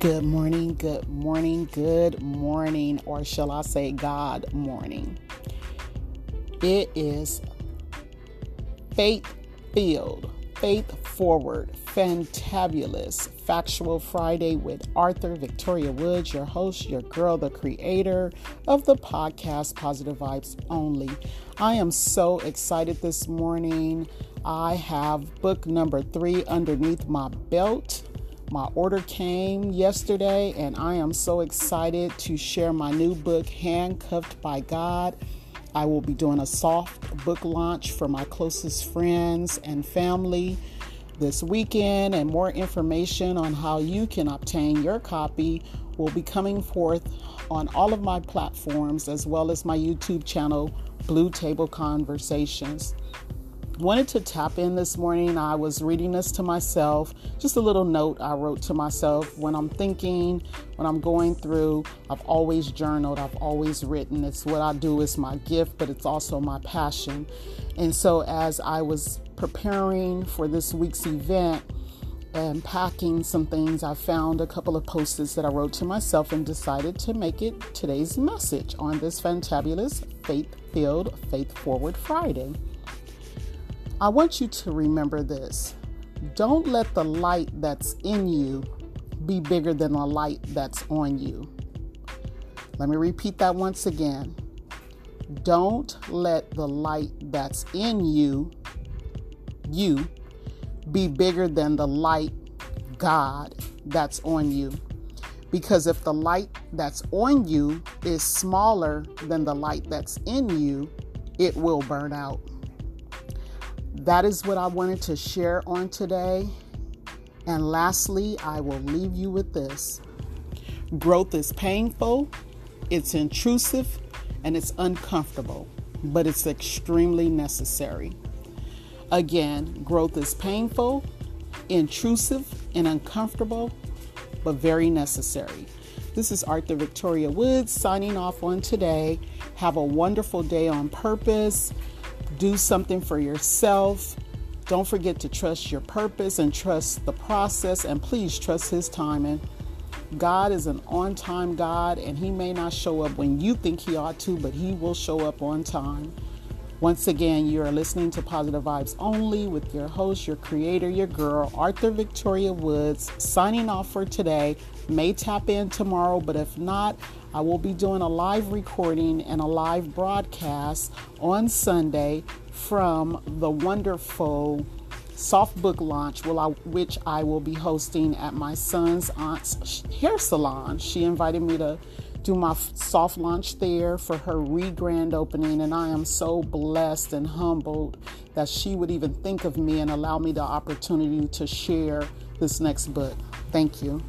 Good morning, good morning, good morning, or shall I say, God morning. It is faith filled, faith forward, fantabulous, factual Friday with Author Victoria Woods, your host, your girl, the creator of the podcast Positive Vibes Only. I am so excited this morning. I have book number three underneath my belt. My order came yesterday, and I am so excited to share my new book, Handcuffed by God. I will be doing a soft book launch for my closest friends and family this weekend, and more information on how you can obtain your copy will be coming forth on all of my platforms as well as my YouTube channel, Blue Table Conversations wanted to tap in this morning. I was reading this to myself, just a little note I wrote to myself when I'm thinking, when I'm going through. I've always journaled, I've always written. It's what I do, it's my gift, but it's also my passion. And so as I was preparing for this week's event, and packing some things, I found a couple of posts that I wrote to myself and decided to make it today's message on this fantabulous, faith filled, faith forward Friday. I want you to remember this. Don't let the light that's in you be bigger than the light that's on you. Let me repeat that once again. Don't let the light that's in you, you, be bigger than the light, God, that's on you. Because if the light that's on you is smaller than the light that's in you, it will burn out that is what I wanted to share on today. And lastly, I will leave you with this growth is painful, it's intrusive, and it's uncomfortable, but it's extremely necessary. Again, growth is painful, intrusive, and uncomfortable, but very necessary. This is Author Victoria Woods signing off on today. Have a wonderful day on purpose do something for yourself. Don't forget to trust your purpose and trust the process, and please trust His timing. God is an on time God, and He may not show up when you think He ought to, but He will show up on time. Once again, you are listening to Positive Vibes Only with your host, your creator, your girl, Author Victoria Woods, signing off for today. May tap in tomorrow, but if not, I will be doing a live recording and a live broadcast on Sunday from the wonderful soft book launch, which I will be hosting at my son's aunt's hair salon. She invited me to do my soft launch there for her re grand opening, and I am so blessed and humbled that she would even think of me and allow me the opportunity to share this next book. Thank you.